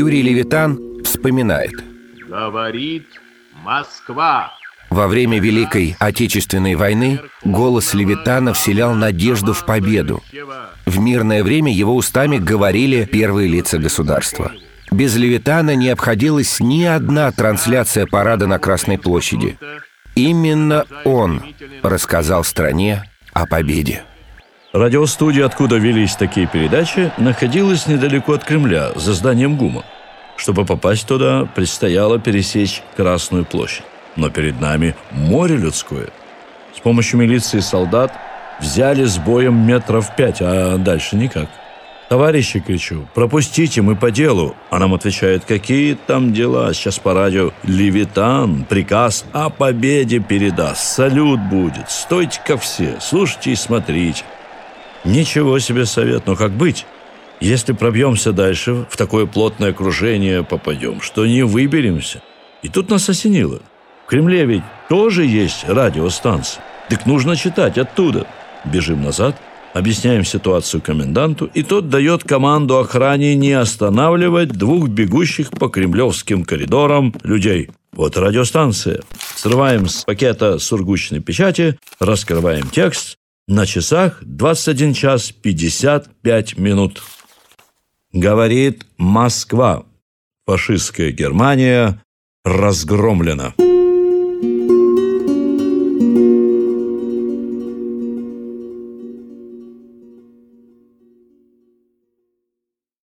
Юрий Левитан вспоминает. Говорит Москва. Во время Великой Отечественной войны голос Левитана вселял надежду в победу. В мирное время его устами говорили первые лица государства. Без Левитана не обходилась ни одна трансляция парада на Красной площади. Именно он рассказал стране о победе. Радиостудия, откуда велись такие передачи, находилась недалеко от Кремля, за зданием ГУМа. Чтобы попасть туда, предстояло пересечь Красную площадь. Но перед нами море людское. С помощью милиции и солдат взяли с боем метров пять, а дальше никак. «Товарищи!» — кричу. «Пропустите, мы по делу!» А нам отвечает, какие там дела? Сейчас по радио «Левитан, приказ о победе передаст, салют будет, стойте ко все, слушайте и смотрите». Ничего себе совет, но как быть? Если пробьемся дальше, в такое плотное окружение попадем, что не выберемся. И тут нас осенило. В Кремле ведь тоже есть радиостанция. Так нужно читать оттуда. Бежим назад, объясняем ситуацию коменданту, и тот дает команду охране не останавливать двух бегущих по кремлевским коридорам людей. Вот радиостанция. Срываем с пакета сургучной печати, раскрываем текст. На часах 21 час 55 минут. Говорит Москва. Фашистская Германия разгромлена.